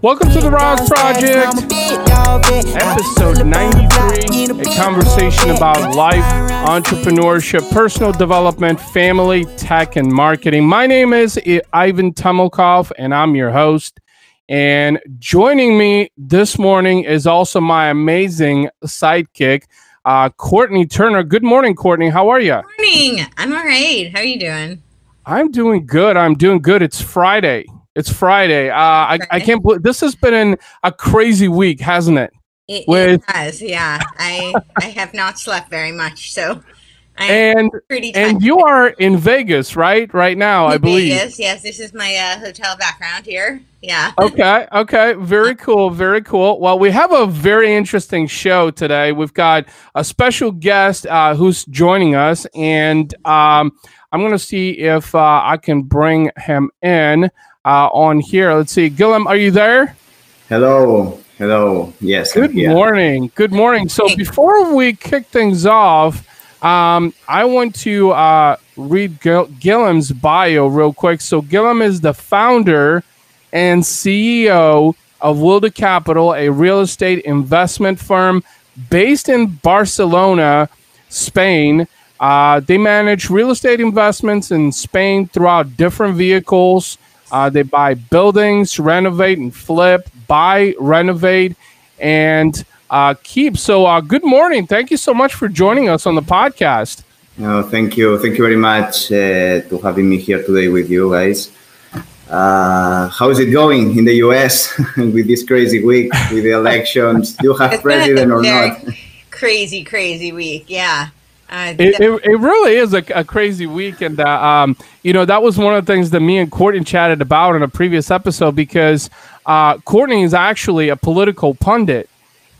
Welcome to the RAS Project, episode 93, a conversation about life, entrepreneurship, personal development, family, tech, and marketing. My name is Ivan Temelkov, and I'm your host. And joining me this morning is also my amazing sidekick, uh, Courtenay Turner. Good morning, Courtenay. How are you? Morning. I'm all right. How are you doing? I'm doing good. I'm doing good. It's Friday. It's Friday. Uh, I, I can't believe this has been an, a crazy week, hasn't it? It, With, it has, yeah. I I have not slept very much, so I'm and pretty and you are in Vegas, right? Right now, in I believe. Yes, yes. This is my uh, hotel background here. Yeah. Okay. Okay. Very cool. Very cool. Well, we have a very interesting show today. We've got a special guest uh, who's joining us, and um, I'm going to see if uh, I can bring him in uh, on here. Let's see. Guillem, are you there? Hello. Hello. Yes. Good morning. Good morning. So before we kick things off, um, I want to uh, read Gil- Guillem's bio real quick. So Guillem is the founder and CEO of Wilde Capital, a real estate investment firm based in Barcelona, Spain. Uh, they manage real estate investments in Spain throughout different vehicles. Uh, they buy buildings, renovate and flip, buy, renovate, and uh, keep. So, uh, good morning. Thank you so much for joining us on the podcast. No, thank you. Thank you very much uh, to having me here today with you guys. Uh, how is it going in the US with this crazy week with the elections? Do you have president or not? Crazy, crazy week. Yeah. It, it, it, really is a, a crazy week. And, uh, um, you know, that was one of the things that me and Courtenay chatted about in a previous episode because uh, Courtenay is actually a political pundit.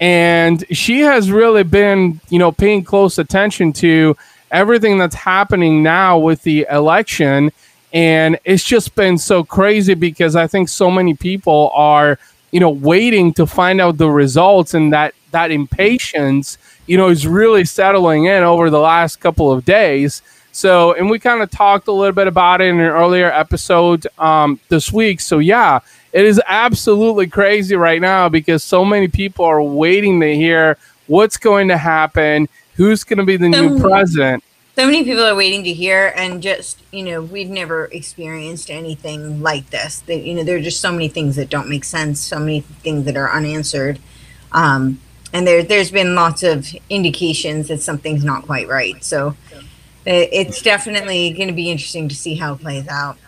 And she has really been, you know, paying close attention to everything that's happening now with the election. And it's just been so crazy because I think so many people are, you know, waiting to find out the results and that that impatience you know, is really settling in over the last couple of days. So, and we kind of talked a little bit about it in an earlier episode um, this week. So, yeah, it is absolutely crazy right now because so many people are waiting to hear what's going to happen, who's going to be the so, new president. So many people are waiting to hear, and just you know, we've never experienced anything like this. That you know, there are just so many things that don't make sense, so many things that are unanswered. Um, and there there's been lots of indications that something's not quite right. So it's definitely going to be interesting to see how it plays out.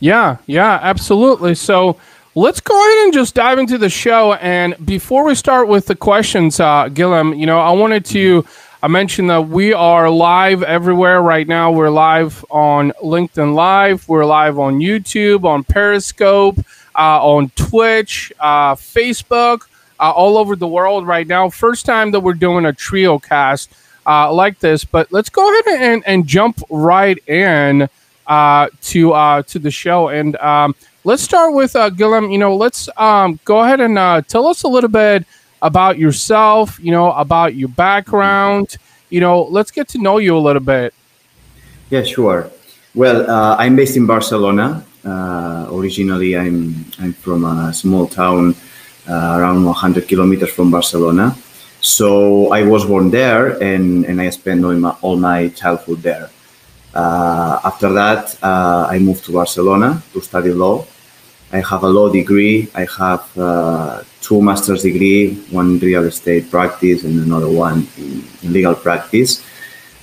Yeah, yeah, absolutely. So let's go ahead and just dive into the show. And before we start with the questions, uh, Guillem, you know, I wanted to. I mentioned that we are live everywhere right now. We're live on LinkedIn Live. We're live on YouTube, on Periscope, uh, on Twitch, uh, Facebook uh, all over the world right now. First time that we're doing a trio cast uh, like this, but let's go ahead and, and jump right in uh, to uh, to the show. And um, let's start with uh. You know, let's um, go ahead and uh, tell us a little bit about yourself. You know, about your background. You know, let's get to know you a little bit. Yeah, sure. Well, uh, I'm based in Barcelona. Originally, I'm I'm from a small town around 100 kilometers from Barcelona. So I was born there and, and I spent all my, all my childhood there. Uh, after that, uh, I moved to Barcelona to study law. I have a law degree. I have uh, two master's degree, one in real estate practice and another one in, in legal practice.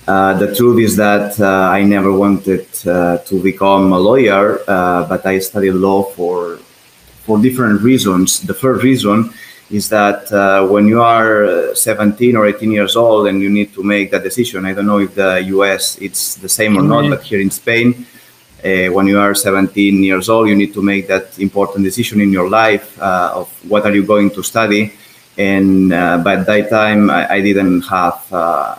Uh, the truth is that uh, I never wanted uh, to become a lawyer, uh, but I studied law for for different reasons. The first reason is that uh, when you are uh, 17 or 18 years old and you need to make that decision, I don't know if the US it's the same or not, mm-hmm. but here in Spain, uh, when you are 17 years old, you need to make that important decision in your life uh, of what are you going to study. And uh, by that time, I, I didn't have uh,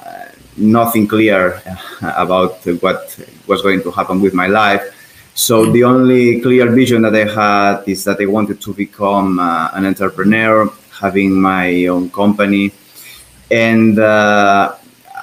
nothing clear about what was going to happen with my life. So the only clear vision that I had is that I wanted to become uh, an entrepreneur, having my own company, and uh,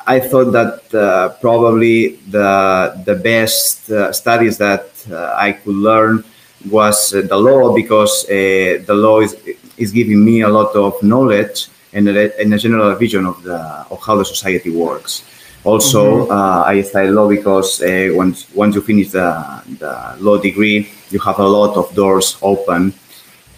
I thought that uh, probably the the best uh, studies that uh, I could learn was uh, the law because the law is is giving me a lot of knowledge and a, and a general vision of the of how the society works. Also, mm-hmm. uh, I studied law because uh, once once you finish the, the law degree, you have a lot of doors open,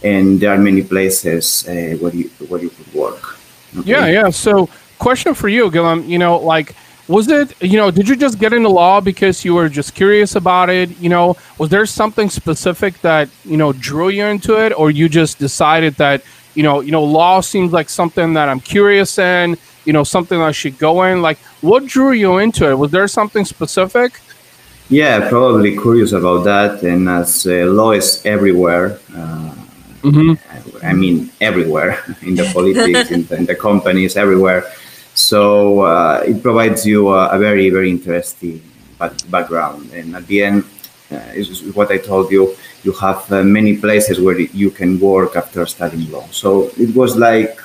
and there are many places uh, where you where you could work. Okay? Yeah, yeah. So, question for you, Guillem. You know, like was it you know did you just get into law because you were just curious about it you know was there something specific that you know drew you into it or you just decided that you know you know law seems like something that i'm curious in you know something i should go in like what drew you into it was there something specific yeah probably curious about that and as uh, law is everywhere uh, mm-hmm. i mean everywhere in the politics in, the, in the companies everywhere so uh, it provides you a, a, very, very interesting background. And at the end, uh, is what I told you, you have uh, many places where you can work after studying law. So it was like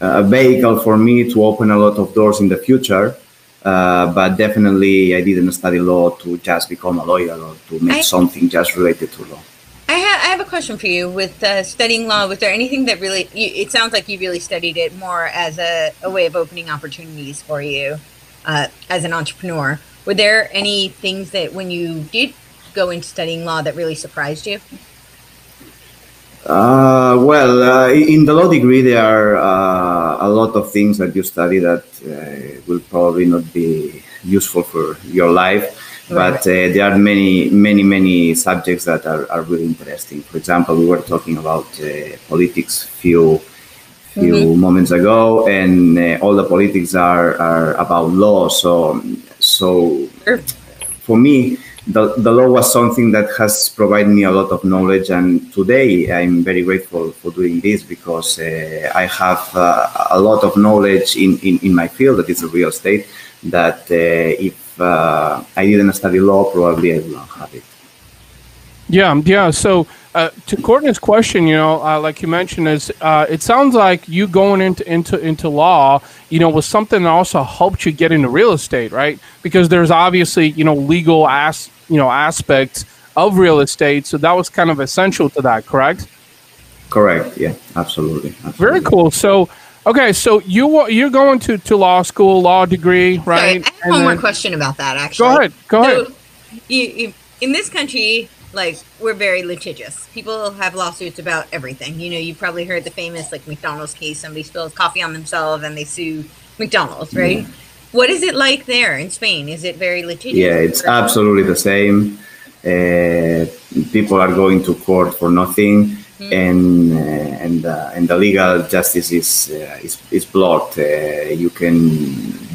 a vehicle for me to open a lot of doors in the future. Uh, but definitely, I didn't study law to just become a lawyer or to make I, something just related to law. I have, I have a question for you. With uh, studying law, was there anything that really? You, it sounds like you really studied it more as a, a way of opening opportunities for you uh, as an entrepreneur. Were there any things that when you did go into studying law that really surprised you? Uh, well, uh, in the law degree, there are uh, a lot of things that you study that uh, will probably not be useful for your life but uh, there are many, many, many subjects that are, are really interesting. For example, we were talking about uh, politics few few mm-hmm. moments ago, and uh, all the politics are, are about law. So, so sure. for me, the, the law was something that has provided me a lot of knowledge, and today I'm very grateful for doing this because uh, I have uh, a lot of knowledge in, in, in my field that is real estate. That uh, if uh, I didn't study law, probably I would not have it. Yeah, yeah. So uh, to Courtenay's question, you know, uh, like you mentioned, is it sounds like you going into into into law, you know, was something that also helped you get into real estate, right? Because there's obviously you know legal as you know aspects of real estate, so that was kind of essential to that, correct? Correct. Yeah, absolutely. absolutely. Very cool. So Okay, so you you're going to, to law school, law degree, right? Sorry, I have one then, more question about that. Actually, go ahead. Go so ahead. You, you, in this country, like we're very litigious. People have lawsuits about everything. You know, you've probably heard the famous like McDonald's case. Somebody spills coffee on themselves and they sue McDonald's, right? Yeah. What is it like there in Spain? Is it very litigious? Yeah, it's absolutely the same. Uh, people are going to court for nothing mm. and uh, and uh, and the legal justice is uh, is, is blocked. you can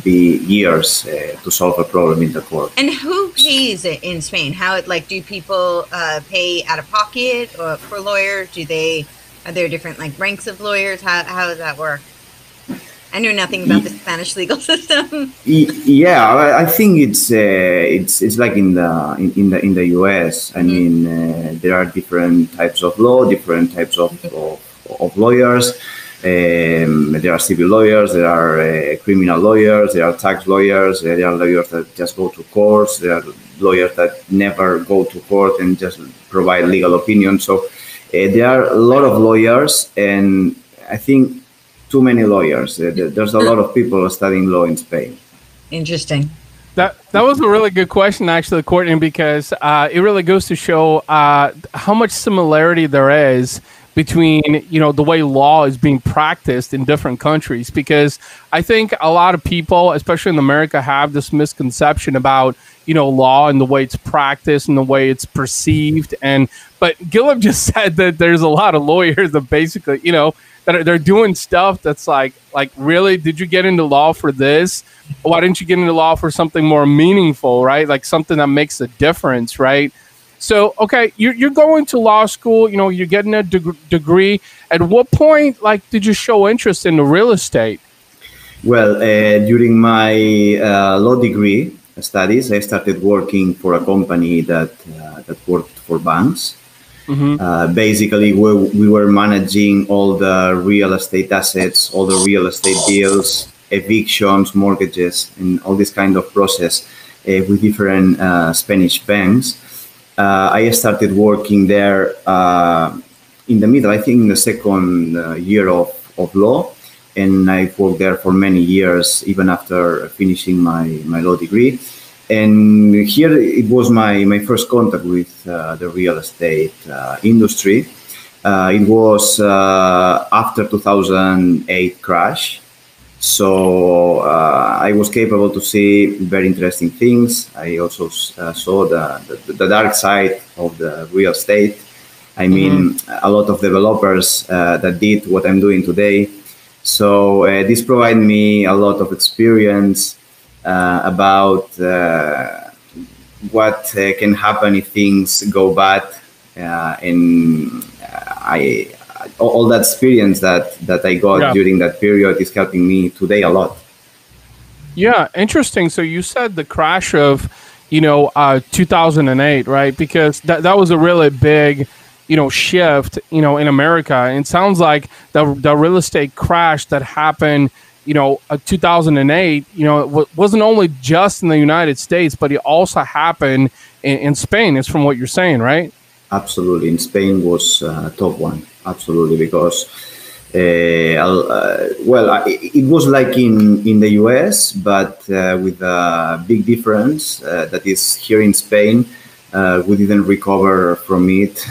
be years to solve a problem in the court. And who pays it in Spain? How it like do people pay out of pocket or for lawyers? Do they are there different like ranks of lawyers? How how does that work? I know nothing about the Spanish legal system. yeah, I think it's uh, it's it's like in the in, in the in the US. I mm-hmm. mean, uh, there are different types of law, different types of of, of lawyers. Um, there are civil lawyers, there are uh, criminal lawyers, there are tax lawyers, there are lawyers that just go to courts, there are lawyers that never go to court and just provide legal opinion. So uh, there are a lot of lawyers, and I think too many lawyers. There's a lot of people studying law in Spain. Interesting. That that was a really good question, actually, Courtenay, because uh, it really goes to show uh, how much similarity there is between you know the way law is being practiced in different countries. Because I think a lot of people, especially in America, have this misconception about you know law and the way it's practiced and the way it's perceived. And but Guillem just said that there's a lot of lawyers that basically you know that are, they're doing stuff that's like like really did you get into law for this? Why didn't you get into law for something more meaningful right? Like something that makes a difference right? So okay you're, you're going to law school you know you're getting a deg- degree. At what point like did you show interest in the real estate? Well uh, during my uh, law degree studies i started working for a company that uh, that worked for banks Mm-hmm. Uh, basically, we, we were managing all the real estate assets, all the real estate deals, evictions, mortgages, and all this kind of process uh, with different uh, Spanish banks. uh, I started working there uh, in the middle, I think in the second uh, year of, of law. And I worked there for many years, even after finishing my, my law degree. And here it was my, my first contact with uh, the real estate uh, industry. Uh, it was after 2008 crash so uh, I was capable to see very interesting things. I also uh, saw the, the, the, dark side of the real estate. I mean, mm-hmm. a lot of developers uh, that did what I'm doing today. So uh, this provided me a lot of experience uh, about uh, what can happen if things go bad. and I all that experience that that I got yeah. during that period is helping me today a lot. Yeah, interesting. So you said the crash of, you know, uh, 2008, right? Because that that was a really big, you know, shift, you know, in America. And it sounds like the the real estate crash that happened, you know, uh, 2008, you know, it wasn't only just in the United States, but it also happened in, in Spain. Is from what you're saying, right? Absolutely, in Spain was uh, top one absolutely because uh, uh, well it was like in in the US but uh, with a big difference uh, that is here in Spain uh, we didn't recover from it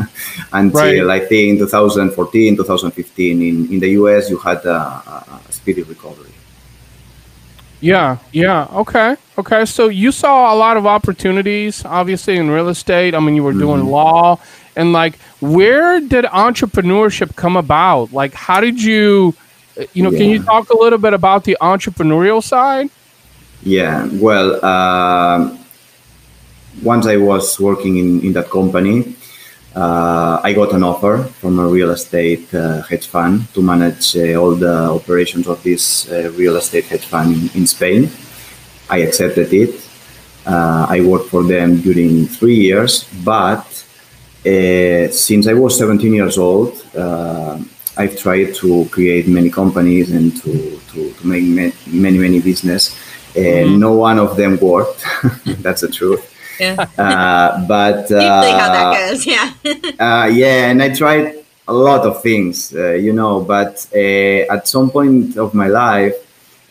until right. I think 2014 2015 in in the US you had a, a speedy recovery yeah, yeah. Okay. Okay. So you saw a lot of opportunities, obviously, in real estate. I mean, you were doing mm-hmm. law and like where did entrepreneurship come about like how did you you know yeah. can you talk a little bit about the entrepreneurial side yeah well um, once i was working in, in that company uh, i got an offer from a real estate uh, hedge fund to manage uh, all the operations of this uh, real estate hedge fund in, in spain i accepted it uh, i worked for them during three years but uh, since I was 17 years old, uh, I've tried to create many companies and to, to, to make many, many business. And mm-hmm. no one of them worked. That's the truth. Yeah. Uh, but uh, how that goes, yeah. uh, yeah, and I tried a lot of things, uh, you know. But uh, at some point of my life,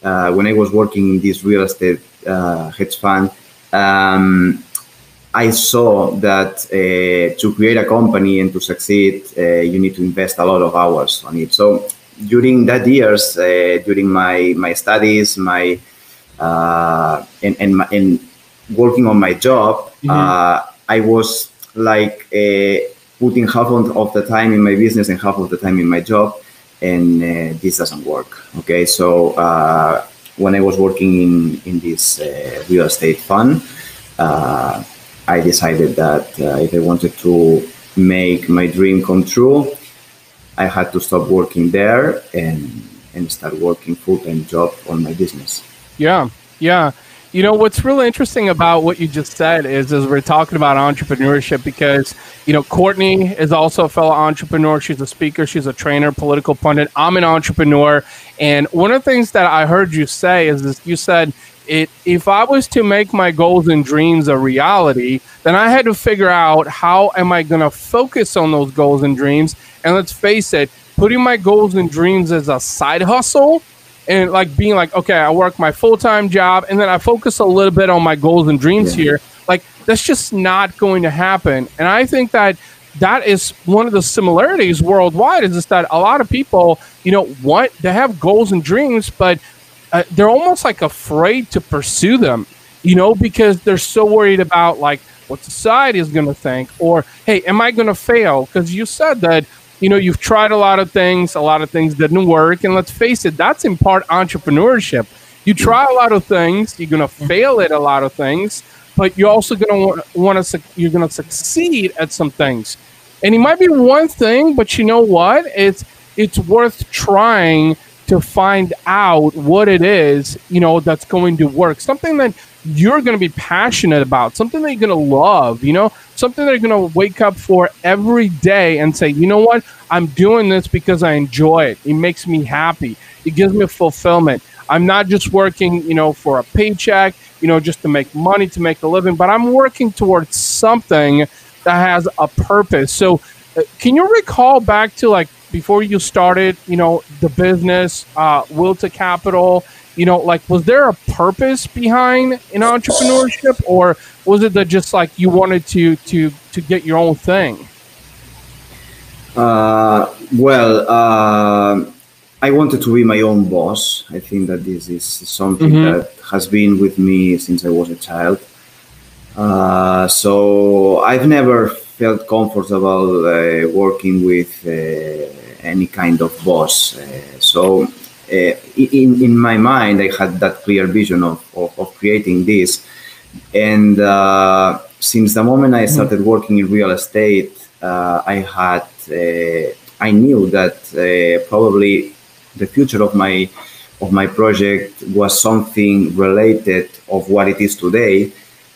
uh, when I was working in this real estate hedge fund, um, I saw that uh, to create a company and to succeed, uh, you need to invest a lot of hours on it. So during that years, uh, during my my studies, my uh, and and, my, and working on my job, mm-hmm. Uh, I was like uh, putting half of the time in my business and half of the time in my job, and this doesn't work. Okay, so when I was working in in this real estate fund. I decided that uh, if I wanted to make my dream come true, I had to stop working there and and start working full time job on my business. Yeah, yeah. You know what's really interesting about what you just said is as we're talking about entrepreneurship because you know Courtenay is also a fellow entrepreneur. She's a speaker, she's a trainer, political pundit. I'm an entrepreneur, and one of the things that I heard you say is this, you said it if I was to make my goals and dreams a reality, then I had to figure out how am I going to focus on those goals and dreams. And let's face it, putting my goals and dreams as a side hustle and like being like, okay, I work my full time job and then I focus a little bit on my goals and dreams yeah. here. Like that's just not going to happen. And I think that that is one of the similarities worldwide is just that a lot of people, you know, want to have goals and dreams, but uh, they're almost like afraid to pursue them, you know, because they're so worried about like what society is going to think or, hey, am I going to fail? Because you said that, you know, you've tried a lot of things, a lot of things didn't work. And let's face it, that's in part entrepreneurship. You try a lot of things, you're going to mm-hmm. fail at a lot of things, but you're also going to want to, you're going to succeed at some things. And it might be one thing, but you know what? It's, it's worth trying to find out what it is, you know, that's going to work. Something that you're going to be passionate about, something that you're going to love, you know, something that you're going to wake up for every day and say, you know what, I'm doing this because I enjoy it. It makes me happy. It gives me fulfillment. I'm not just working, you know, for a paycheck, you know, just to make money, to make a living, but I'm working towards something that has a purpose. So, uh, can you recall back to like before you started, you know, the business, uh, Will to Capital? You know, like, was there a purpose behind an entrepreneurship, or was it that just like you wanted to to to get your own thing? Uh, well, uh, I wanted to be my own boss. I think that this is something mm-hmm. that has been with me since I was a child. Uh, so I've never felt comfortable uh, working with uh, any kind of boss. Uh, so in, in my mind, I had that clear vision of, of, of creating this. And since the moment I mm-hmm. started working in real estate, I had uh, I knew that uh, probably the future of my of my project was something related of what it is today.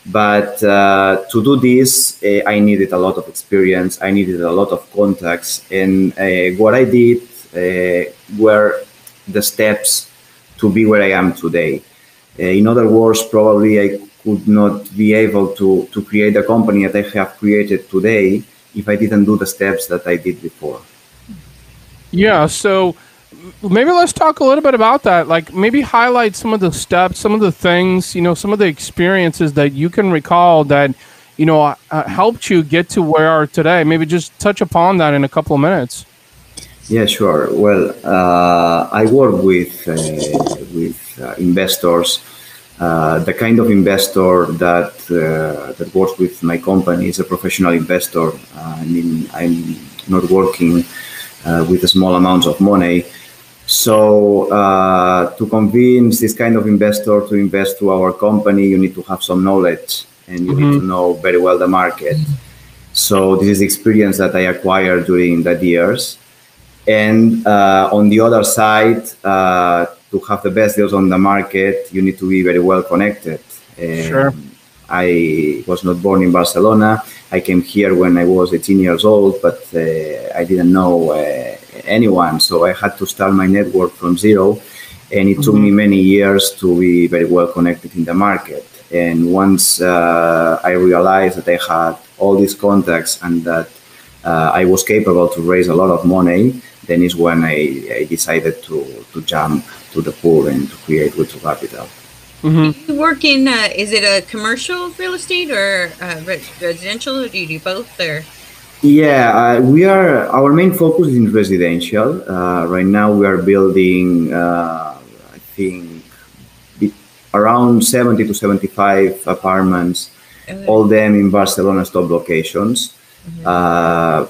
But uh, to do this, uh, I needed a lot of experience. I needed a lot of contacts, and uh, what I did uh, were the steps to be where I am today. in other words, probably I could not be able to to create the company that I have created today if I didn't do the steps that I did before. Yeah, so maybe let's talk a little bit about that. Like maybe highlight some of the steps, some of the things, you know, some of the experiences that you can recall that, you know, uh, helped you get to where you are today. Maybe just touch upon that in a couple of minutes. Yeah, sure. Well, uh, I work with uh, with uh, investors uh, the kind of investor that uh, that works with my company is a professional investor. I mean, I'm not working uh, with a small amounts of money. So to convince this kind of investor to invest to our company, you need to have some knowledge and you mm-hmm. need to know very well the market. So this is the experience that I acquired during that years. And uh, on the other side, uh, to have the best deals on the market, you need to be very well connected. Um, sure. I was not born in Barcelona. I came here when I was 18 years old, but uh, I didn't know uh, anyone. So I had to start my network from zero. And it mm-hmm. took me mm-hmm. many years to be very well connected in the market. And once uh, I realized that I had all these contacts and that uh, I was capable to raise a lot of money, then is when I, I decided to, to jump to the pool and to create Will to Capital. Mm-hmm. You work in, uh, is it a commercial real estate or uh, residential, or do you do both? Or? Yeah, uh, we are, our main focus is in residential. Uh, right now we are building, uh, I think, around 70 to 75 apartments, okay. all them in Barcelona's top locations. Uh,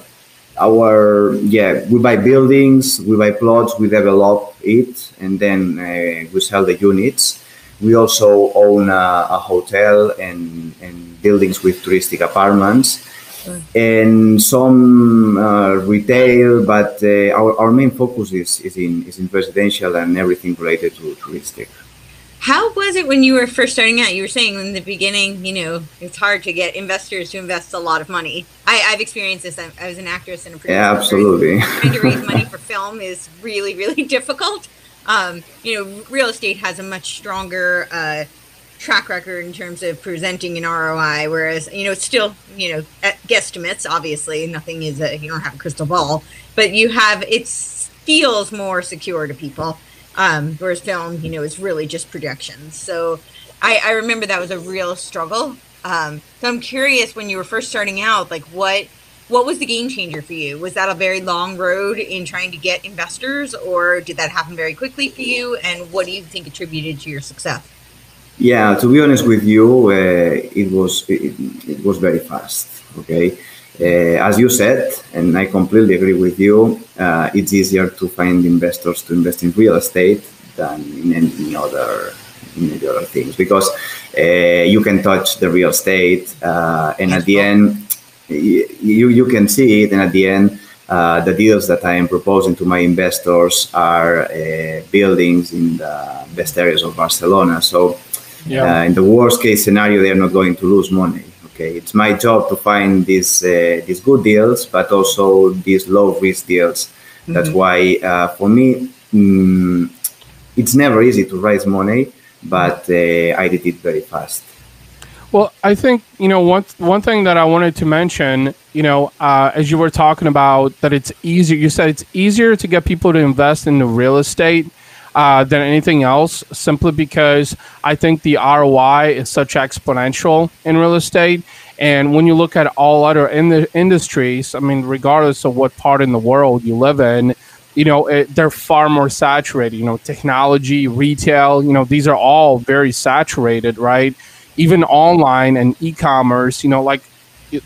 our yeah we buy buildings we buy plots we develop it and then uh, we sell the units. We also own a, a hotel and, and buildings with touristic apartments. Mm. and some uh, retail but uh, our, our main focus is, is in is in residential and everything related to touristic how was it when you were first starting out? You were saying in the beginning, you know, it's hard to get investors to invest a lot of money. I, have experienced this. I, I, was an actress and a producer. Yeah, absolutely. Trying to raise money for film is really, really difficult. Um, you know, real estate has a much stronger uh, track record in terms of presenting an ROI, whereas you know it's still you know guesstimates. Obviously, nothing is a you don't have a crystal ball, but you have it feels more secure to people. Um, whereas film, you know, is really just projections. So I, I remember that was a real struggle. Um, so I'm curious when you were first starting out, like what what was the game changer for you? Was that a very long road in trying to get investors, or did that happen very quickly for you? And what do you think attributed to your success? Yeah, to be honest with you, uh, it was it, it was very fast. Okay, uh, as you said, and I completely agree with you, uh, it's easier to find investors to invest in real estate than in any other in any other things because uh, you can touch the real estate, uh, and at the end, you you can see it, and at the end. Uh, the deals that I am proposing to my investors are uh, buildings in the best areas of Barcelona. So, yeah. in the worst case scenario, they are not going to lose money okay, it's my job to find these uh, these good deals, but also these low risk deals. Mm-hmm. That's why uh, for me, mm, it's never easy to raise money, but uh, I did it very fast. Well, I think you know one one thing that I wanted to mention. You know, uh, as you were talking about that, it's easier. You said it's easier to get people to invest in the real estate uh, than anything else, simply because I think the ROI is such exponential in real estate. And when you look at all other in the industries, I mean, regardless of what part in the world you live in, you know, it, they're far more saturated. You know, technology, retail, you know, these are all very saturated, right? even online and e-commerce, you know, like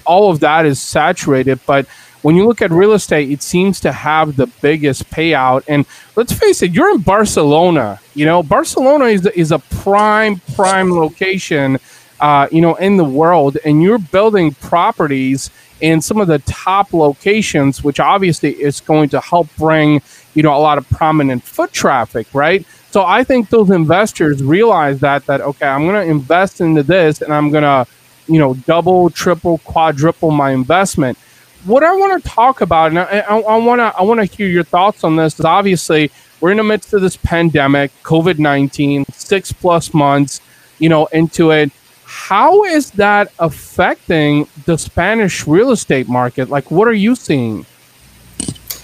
all of that is saturated. But when you look at real estate, it seems to have the biggest payout. And let's face it, you're in Barcelona. You know, Barcelona is is a prime prime location, uh, you know, in the world, and you're building properties in some of the top locations, which obviously is going to help bring you know a lot of prominent foot traffic, right? So I think those investors realize that that okay, I'm going to invest into this, and I'm going to, you know, double, triple, quadruple my investment. What I want to talk about, and I want to I want to hear your thoughts on this, is obviously we're in the midst of this pandemic, COVID nineteen, six plus months, you know, into it. How is that affecting the Spanish real estate market? Like, what are you seeing?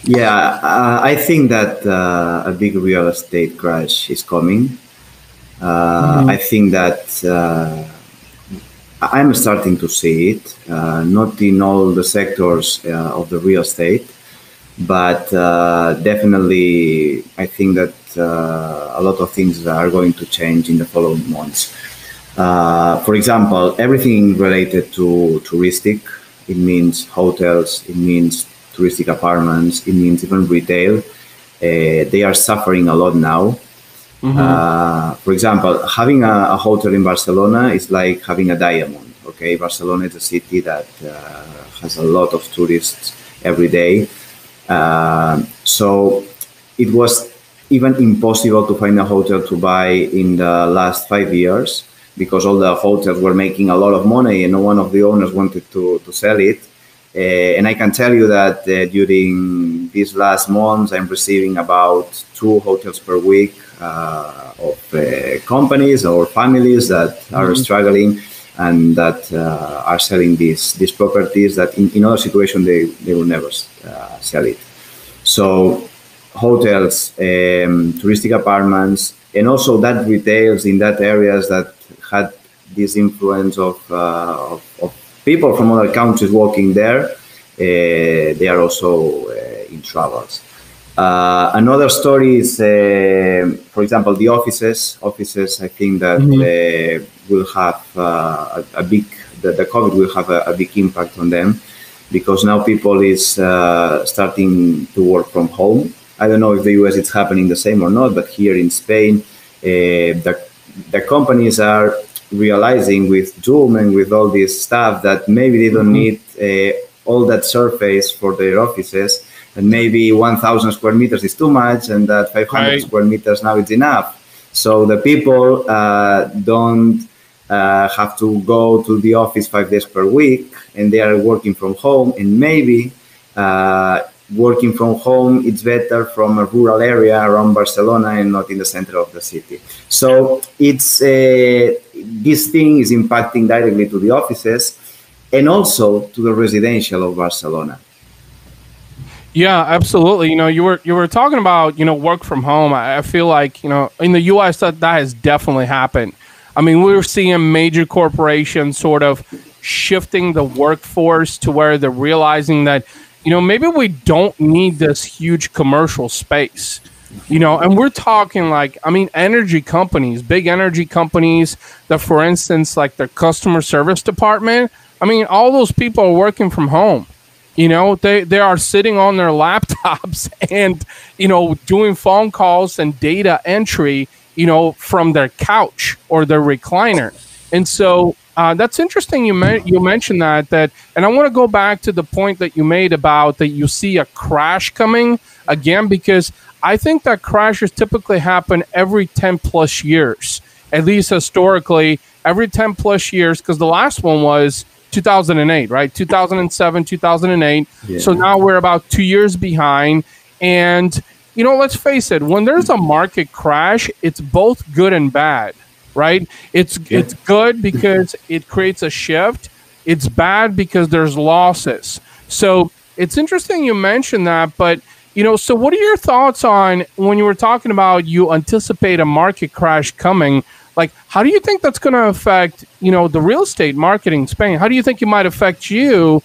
Yeah, uh, I think that uh, a big real estate crash is coming. Uh, mm-hmm. I think that uh, I'm starting to see it, uh, not in all the sectors uh, of the real estate, but definitely I think that a lot of things are going to change in the following months. for example, everything related to touristic, it means hotels, it means touristic apartments, it means even retail. Uh, they are suffering a lot now. Mm-hmm. Uh, for example, having a, a, hotel in Barcelona is like having a diamond. Okay, Barcelona is a city that uh, has a lot of tourists every day. Uh, so it was even impossible to find a hotel to buy in the last five years because all the hotels were making a lot of money and no one of the owners wanted to, to sell it. Uh, and I can tell you that uh, during these last months, I'm receiving about two hotels per week uh, of companies or families that mm-hmm. are struggling and that uh, are selling these these properties that in, in other situations they, they will never uh, sell it. So hotels, um, touristic apartments, and also that retails in that areas that had this influence of, uh, of, of people from other countries working there, uh, they are also uh, in troubles. Uh, another story is, for example, the offices. Offices, I think that mm-hmm. will have a, a, big, the, the, COVID will have a, a, big impact on them because now people is starting to work from home. I don't know if the US it's happening the same or not, but here in Spain, uh, the, the companies are realizing with Zoom and with all this stuff that maybe they don't mm-hmm. need uh, all that surface for their offices, and maybe 1,000 square meters is too much, and that 500 right. square meters now is enough. So the people uh, don't uh, have to go to the office five days per week, and they are working from home, and maybe uh, working from home it's better from a rural area around barcelona and not in the center of the city so it's uh, this thing is impacting directly to the offices and also to the residential of barcelona yeah, absolutely. You know, you were you were talking about you know work from home. I, I feel like you know in the U.S. that that has definitely happened. I mean, we are seeing major corporations sort of shifting the workforce to where they're realizing that you know, maybe we don't need this huge commercial space. You know, and we're talking like, I mean, energy companies, big energy companies that, for instance, like their customer service department, I mean, all those people are working from home. You know, they, they are sitting on their laptops and, you know, doing phone calls and data entry, you know, from their couch or their recliner. And so uh, that's interesting. You me- you mentioned that that, and I want to go back to the point that you made about that you see a crash coming again because I think that crashes typically happen every ten plus years, at least historically, every ten plus years. Because the last one was 2008, right? 2007, 2008. Yeah. So now we're about two years behind, and you know, let's face it, when there's a market crash, it's both good and bad, right? It's yeah. it's good because it creates a shift. It's bad because there's losses. So it's interesting you mentioned that, but you know, so what are your thoughts on when you were talking about you anticipate a market crash coming? Like, how do you think that's going to affect, you know, the real estate market in Spain? How do you think it might affect you?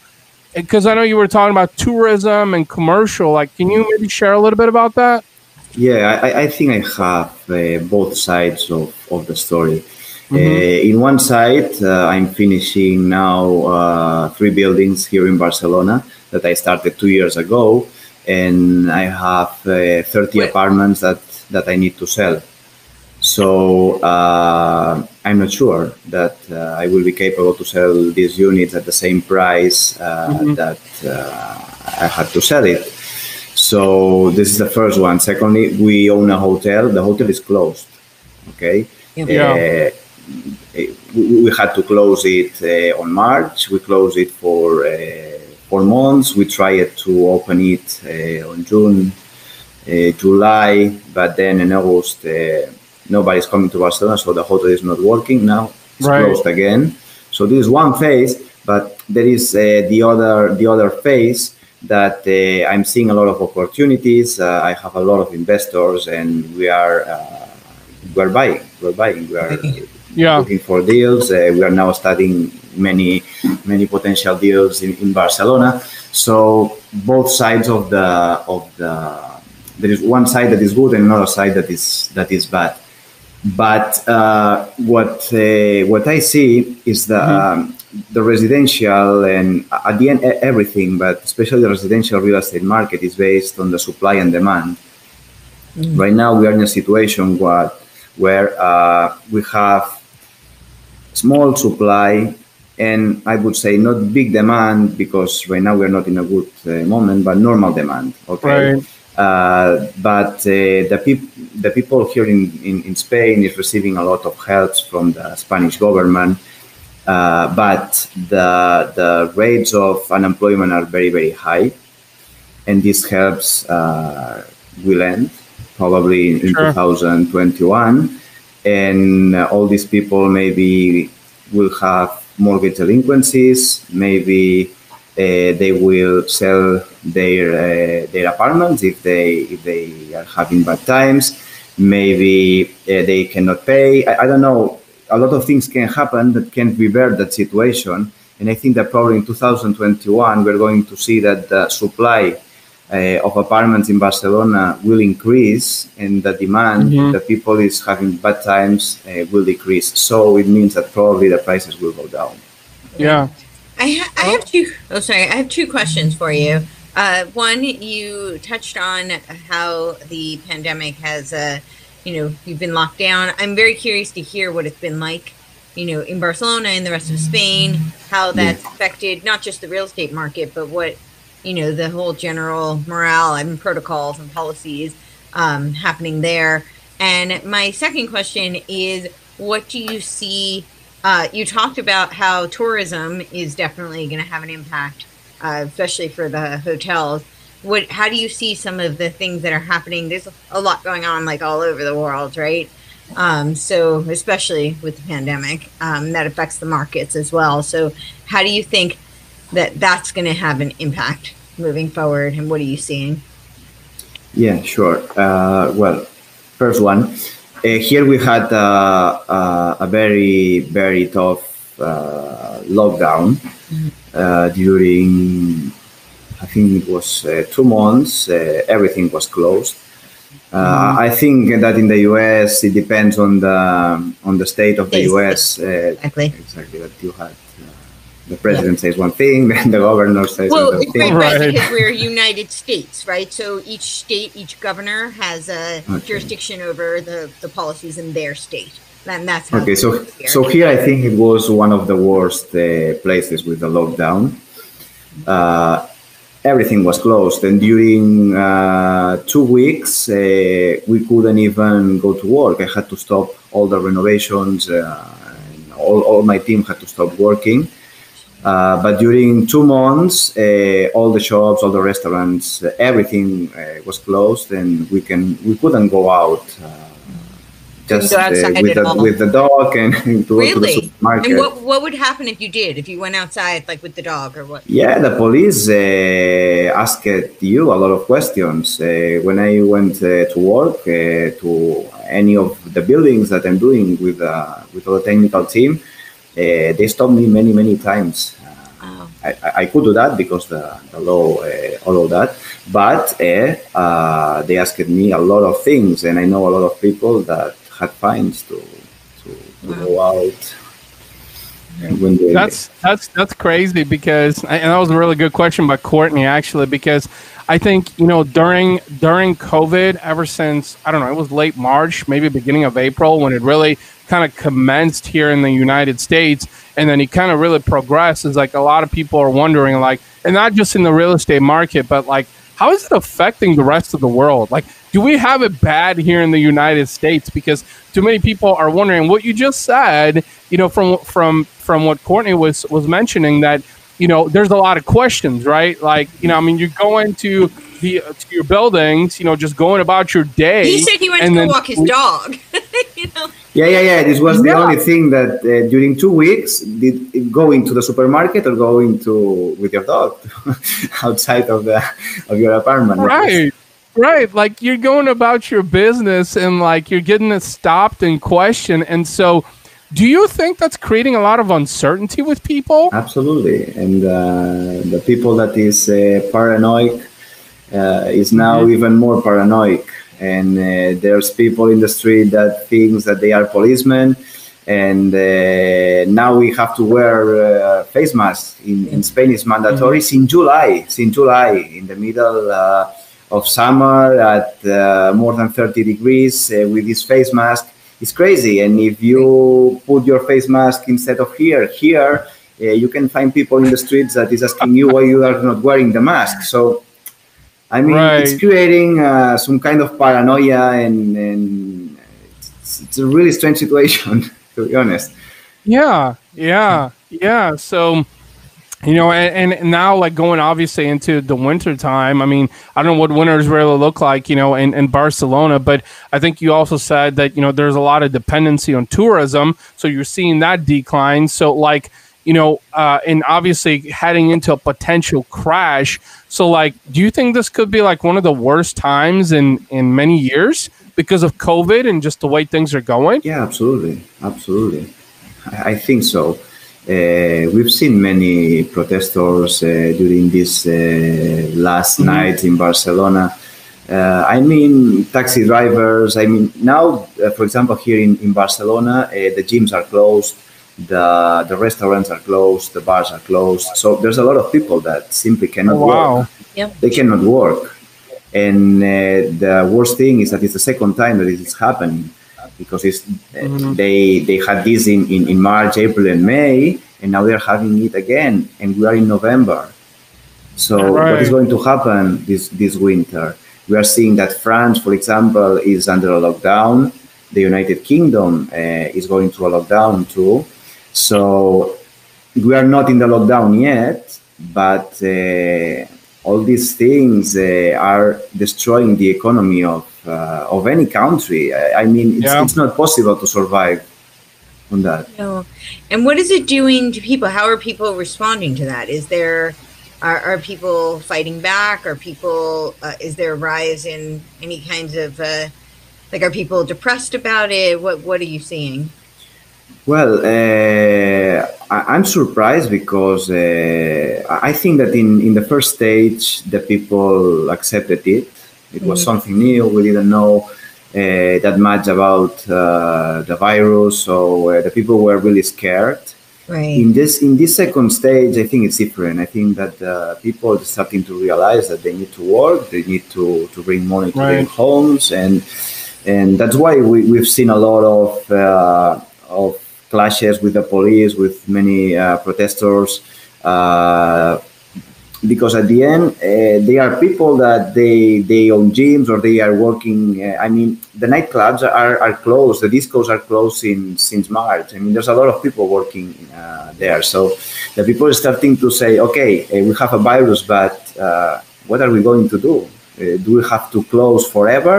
Because I know you were talking about tourism and commercial. Like, can you maybe share a little bit about that? Yeah, I, I think I have uh, both sides of, of the story. Mm-hmm. Uh, in one side, uh, I'm finishing now uh, three buildings here in Barcelona that I started two years ago and I have uh, 30 Wait. apartments that, that I need to sell. So uh, I'm not sure that uh, I will be capable to sell these units at the same price uh, mm-hmm. that uh, I had to sell it. So this is the first one. Secondly, we own a hotel. The hotel is closed. Okay. Yeah. Uh, we, we, had to close it on March. We closed it for for months. We tried to open it uh, on June, uh, July, but then in August, uh, nobody's coming to Barcelona, so the hotel is not working now. It's right. closed again. So this is one phase, but there is the other the other phase that uh, I'm seeing a lot of opportunities. Uh, I have a lot of investors, and we are uh, we're buying. We're buying. We are yeah. looking for deals. we are now studying many many potential deals in, in Barcelona. So both sides of the of the there is one side that is good and another side that is that is bad. But uh, what uh, what I see is the mm-hmm. um, the residential and at the end everything, but especially the residential real estate market is based on the supply and demand. Mm-hmm. Right now, we are in a situation where where uh, we have small supply and I would say not big demand because right now we're not in a good uh, moment, but normal demand. Okay. Right. Uh, but uh, the, peop- the people here in, in, in, Spain is receiving a lot of help from the Spanish government. Uh, but the, the rates of unemployment are very, very high. And this helps uh, will end probably in, sure. 2021. And uh, all these people maybe will have mortgage delinquencies. Maybe they will sell their uh, their apartments if they if they are having bad times. Maybe uh, they cannot pay. I, I, don't know. A lot of things can happen that can revert that situation. And I think that probably in 2021 we're going to see that the supply uh, of apartments in Barcelona will increase and the demand mm-hmm. that people is having bad times uh, will decrease. So it means that probably the prices will go down. Yeah. I, ha- I have two. Oh, sorry. I have two questions for you. Uh, one, you touched on how the pandemic has, uh, you know, you've been locked down. I'm very curious to hear what it's been like, you know, in Barcelona and the rest of Spain, how that's yeah. affected not just the real estate market, but what you know the whole general morale and protocols and policies um, happening there. And my second question is, what do you see? Uh, you talked about how tourism is definitely going to have an impact, uh, especially for the hotels. What? How do you see some of the things that are happening? There's a lot going on, like all over the world, right? Um, so especially with the pandemic, um, that affects the markets as well. So how do you think that that's going to have an impact moving forward, and what are you seeing? Yeah, sure. Uh, well, first one. Uh, here we had uh, uh a very, very tough uh, lockdown mm-hmm. Uh, during, I think it was two months. everything was closed. Mm-hmm. I think that in the US it depends on the on the state of the US. exactly. Exactly that you had the president yeah. says one thing, then the governor says well, another thing. Right, right, because we're United States, right? So each state, each governor has a okay. jurisdiction over the, the policies in their state. And that's okay. So, here. so here I think it was one of the worst uh, places with the lockdown. Uh, everything was closed, and during uh, two weeks uh, we couldn't even go to work. I had to stop all the renovations. Uh, all, all my team had to stop working Uh, but during two months, uh, all the shops, all the restaurants, uh, everything uh, was closed, and we can we couldn't go out. Uh, just go uh, with, the, with the dog and to go to the Really? supermarket. And what what would happen if you did? If you went outside, like with the dog, or what? Yeah, the police uh, asked you a lot of questions. Uh, when I went uh, to work uh, to any of the buildings that I'm doing with uh, with the technical team, they stopped me many many times. Oh. I, I- I could do that because the, the law uh, allowed that, but uh, uh, they asked me a lot of things, and I know a lot of people that had fines to to, to go out. And when they, That's that's that's crazy because and that was a really good question by Courtenay actually because I think you know during during COVID ever since I don't know it was late March maybe beginning of April when it really kind of commenced here in the United States and then it kind of really progressed is like a lot of people are wondering like and not just in the real estate market but like how is it affecting the rest of the world? Like do we have it bad here in the United States? Because too many people are wondering what you just said you know from from from what Courtenay was was mentioning that you know there's a lot of questions right? Like you know I mean you're going to the to your buildings you know just going about your day He said he went to and go then- walk his dog. you know. Yeah, yeah, yeah. This was the Yeah. only thing that uh, during two weeks, did going to the supermarket or going to with your dog outside of the of your apartment. right right like you're going about your business and like you're getting it stopped and questioned and so do you think that's creating a lot of uncertainty with people Absolutely, and uh, the people that is uh, paranoid uh, is now Mhm. even more paranoid. And uh, there's people in the street that thinks that they are policemen, and uh, now we have to wear uh, face masks. In, in Spain, it's mandatory since July. Since July, in the middle uh, of summer, at uh, more than 30 degrees, uh, with this face mask, it's crazy. And if you put your face mask instead of here, here, uh, you can find people in the streets that is asking you why you are not wearing the mask. So, I mean, it's creating uh, some kind of paranoia, and, and it's, it's a really strange situation, to be honest. Yeah, yeah, yeah. So, you know, and, and now like going obviously into the winter time. I mean, I don't know what winters really look like, you know, in, in Barcelona, but I think you also said that, you know, there's a lot of dependency on tourism. So you're seeing that decline. So like, you know, uh, and obviously heading into a potential crash. So like, do you think this could be like one of the worst times in, in many years because of COVID and just the way things are going? Yeah, absolutely, absolutely. I, I think so. Uh, we've seen many protesters uh, during this uh, last Mhm. nights in Barcelona. Uh, I mean, taxi drivers. I mean, now, uh, for example, here in, in Barcelona, uh, the gyms are closed, the the restaurants are closed, the bars are closed. So there's a lot of people that simply cannot Oh, wow. work. Yep. They cannot work, and uh, the worst thing is that it's the second time that it is happening because it's uh, Mhm. they they had this in, in, in March, April, and May, and now they're having it again, and we are in November. So what is going to happen this this winter? We are seeing that France, for example, is under a lockdown. The United Kingdom uh, is going through a lockdown too. So we are not in the lockdown yet, but uh, all these things uh, are destroying the economy of uh, of any country. I, I mean, it's, Yeah. it's not possible to survive on that. No. And what is it doing to people? How are people responding to that? Is there are, are people fighting back? Are people uh, is there a rise in any kinds of uh, like are people depressed about it? What what are you seeing? Well, uh, I, I'm surprised because uh, I I think that in, in the first stage, the people accepted it. It was Mhm. something new. We didn't know uh, that much about uh, the virus, so uh, the people were really scared. Right. In this in this second stage, I think it's different. I think that uh, people are starting to realize that they need to work, they need to, to bring money to their homes, and and that's why we, we've seen a lot of uh, of clashes with the police, with many uh, protesters uh, because at the end uh, they are people that they they own gyms or they are working uh, i mean the nightclubs are, are closed the discos are closed in, since march. I mean there's a lot of people working uh, there. So the people are starting to say okay we have a virus but what are we going to do? Do we have to close forever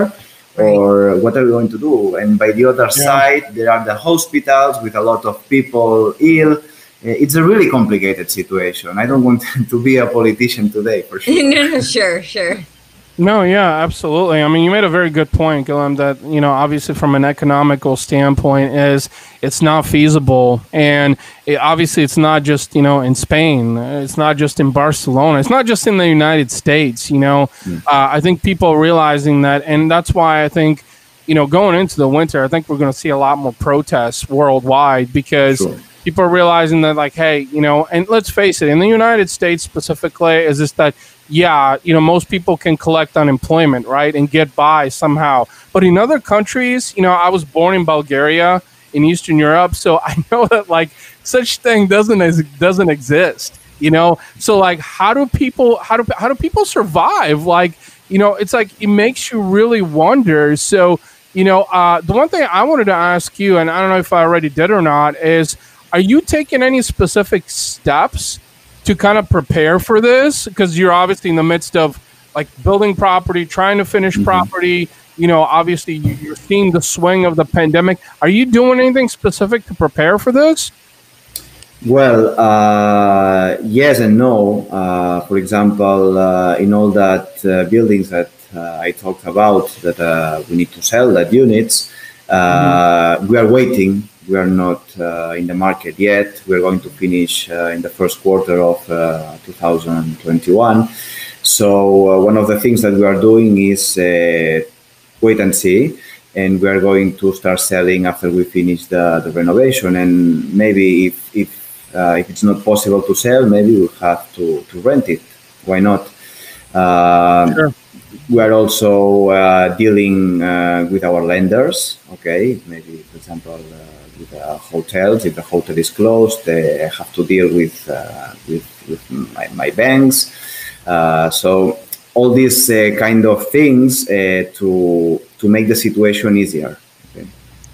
or what are we going to do and by the other yeah. side there are the hospitals with a lot of people ill uh, it's a really complicated situation. I don't want to be a politician today, for sure. no, no, sure, sure. No, yeah, absolutely. I mean, you made a very good point, Guillem, that, you know, obviously from an economical standpoint is it's not feasible. And it, obviously it's not just, you know, in Spain. It's not just in Barcelona. It's not just in the United States, you know. Mm. Uh, I think people realizing that, and that's why I think, you know, going into the winter, I think we're going to see a lot more protests worldwide because sure people are realizing that like hey you know and let's face it in the united states specifically is this that yeah you know most people can collect unemployment right and get by somehow. But in other countries you know i was born in bulgaria in eastern europe so i know that like such thing doesn't doesn't exist you know? So like how do people how do how do people survive? Like you know it's like it makes you really wonder. So you know uh, the one thing i wanted to ask you and i don't know if i already did or not is are you taking any specific steps to kind of prepare for this? Because you're obviously in the midst of like building property, trying to finish mm-hmm. property. You know, obviously you're seeing the swing of the pandemic. Are you doing anything specific to prepare for this? Well, uh, yes and no. Uh, for example, uh, in all that uh, buildings that uh, I talked about that uh, we need to sell that units, mm-hmm. we are waiting we are not uh, in the market yet. We're going to finish uh, in the first quarter of uh, 2021. So one of the things that we are doing is wait and see and we are going to start selling after we finish the, the renovation. And maybe if if, uh, if it's not possible to sell, maybe we we'll have to, to rent it. Why not? Uh, sure. We are also uh, dealing with our lenders. Okay, maybe for example with uh, hotels. If the hotel is closed, they have to deal with uh, with, with my, my banks. Uh, so all these kind of things to to make the situation easier. Okay.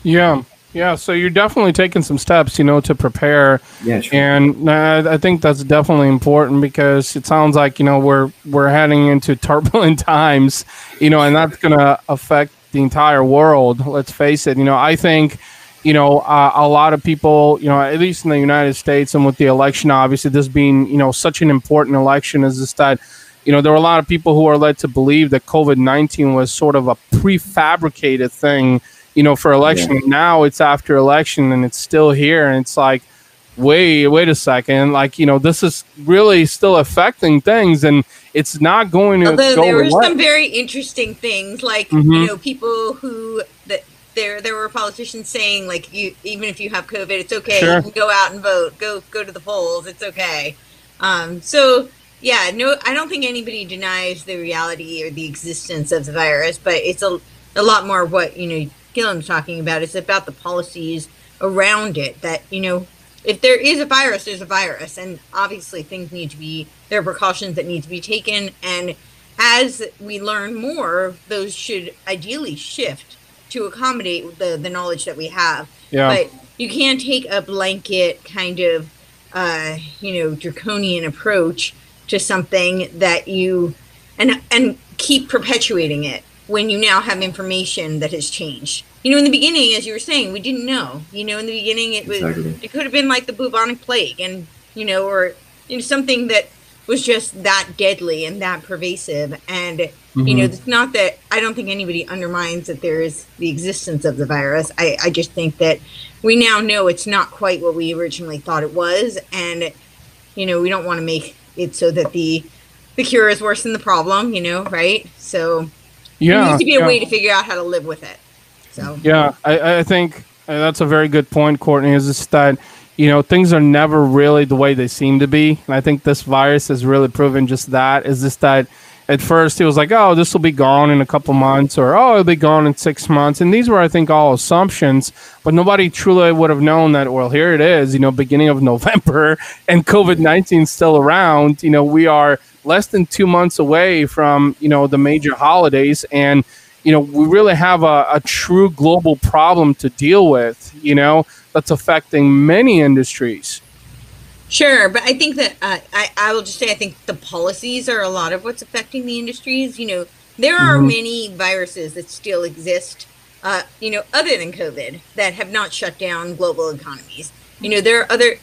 Yeah. Yeah, so you're definitely taking some steps, you know, to prepare. Yeah, sure. And uh, I think that's definitely important because it sounds like you know we're we're heading into turbulent times, you know, and that's going to affect the entire world. Let's face it. You know, I think you know, uh, a lot of people, you know, at least in the United States and with the election, obviously, this being, you know, such an important election, is this that, you know, there were a lot of people who are led to believe that COVID 19 was sort of a prefabricated thing, you know, for election. Yeah. Now it's after election and it's still here. And it's like, wait, wait a second. Like, you know, this is really still affecting things and it's not going to Although there were some very interesting things, like, mm-hmm. you know, people who, that there there were politicians saying like you even if you have COVID, it's okay. Sure. You can go out and vote. Go go to the polls. It's okay. Um, so yeah, no, I don't think anybody denies the reality or the existence of the virus, but it's a a lot more what you know Guillem's talking about. It's about the policies around it that you know if there is a virus, there's a virus, and obviously things need to be there are precautions that need to be taken, and as we learn more, those should ideally shift to accommodate the the knowledge that we have. Yeah. But you can't take a blanket kind of uh, you know draconian approach to something that you and and keep perpetuating it when you now have information that has changed. You know, in the beginning, as you were saying, we didn't know. You know, in the beginning, it was exactly. it could have been like the bubonic plague, and you know, or you know, something that was just that deadly and that pervasive. And, mm-hmm. you know, mm-hmm. it's not that I don't think anybody undermines that there is the existence of the virus. I, I just think that we now know it's not quite what we originally thought it was. And, you know, we don't want to make it so that the the cure is worse than the problem, you know, right? So yeah, there needs to be a yeah. way to figure out how to live with it. So yeah, I, I think uh, that's a very good point, Courtenay. Is that you know things are never really the way they seem to be and i think this virus has really proven just that is just that at first it was like, oh, this will be gone in a couple months, or oh, it'll be gone in six months. And these were, I think, all assumptions, but nobody truly would have known that, well, here it is, you know, beginning of November and COVID 19 still around. You know, we are less than two months away from, you know, the major holidays. And, you know, we really have a, a true global problem to deal with, you know, that's affecting many industries. Sure, but I think that uh, I, I will just say I think the policies are a lot of what's affecting the industries. You know, there are mm-hmm. many viruses that still exist, uh, you know, other than COVID that have not shut down global economies. You know, there are other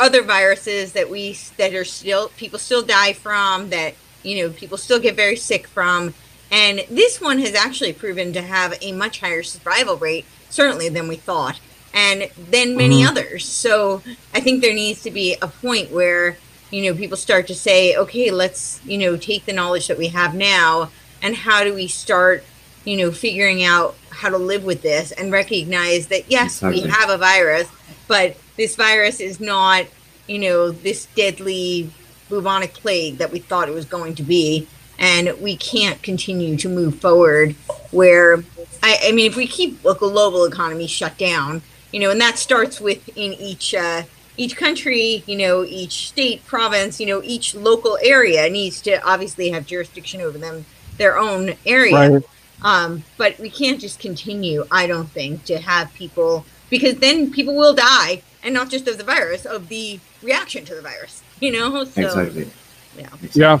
other viruses that we that are still people still die from that you know people still get very sick from, and this one has actually proven to have a much higher survival rate, certainly than we thought and than many mm-hmm. others. So I think there needs to be a point where, you know, people start to say, okay, let's, you know, take the knowledge that we have now and how do we start, you know, figuring out how to live with this and recognize that, yes, exactly. we have a virus, but this virus is not, you know, this deadly bubonic plague that we thought it was going to be. And we can't continue to move forward where, I, I mean, if we keep a global economy shut down, you know, and that starts with in each uh, each country, you know, each state, province, you know, each local area needs to obviously have jurisdiction over them, their own area. Right. Um, but we can't just continue, I don't think, to have people because then people will die, and not just of the virus, of the reaction to the virus. You know, so, exactly. Yeah. Yeah.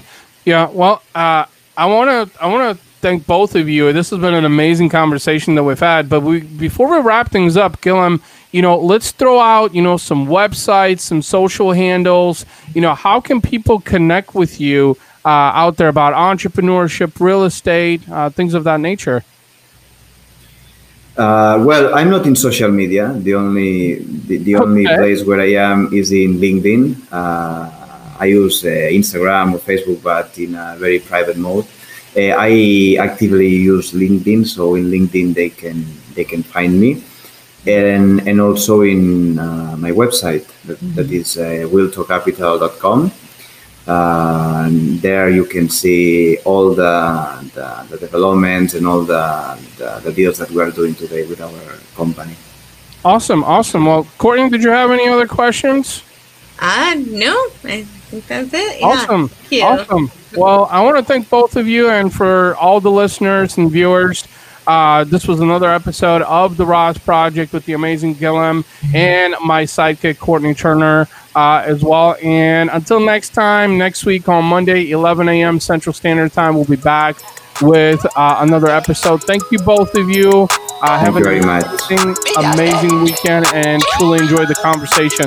Yeah. Well, uh, I want to. I want to thank both of you. This has been an amazing conversation that we've had. But we before we wrap things up, Guillem, you know, let's throw out you know some websites, some social handles. You know, how can people connect with you uh, out there about entrepreneurship, real estate, uh, things of that nature? Uh, well, I'm not in social media. The only the, the okay. only place where I am is in LinkedIn. I use uh, Instagram or Facebook, but in a very private mode. Uh, I actively use LinkedIn, so in LinkedIn they can they can find me, and and also in uh, my website that, mm-hmm. that is uh, wiltocapital.com. Uh, and there you can see all the, the, the developments and all the, the, the deals that we are doing today with our company. Awesome, awesome. Well, Courtenay, did you have any other questions? Uh, no, I think that's it. Awesome, awesome. Well, I want to thank both of you and for all the listeners and viewers. Uh, this was another episode of the RAS Project with the amazing Guillem and my sidekick Courtenay Turner uh, as well. And until next time, next week on Monday, 11 a.m. Central Standard Time, we'll be back with uh, another episode. Thank you both of you. Uh, have an amazing, amazing weekend and truly enjoy the conversation.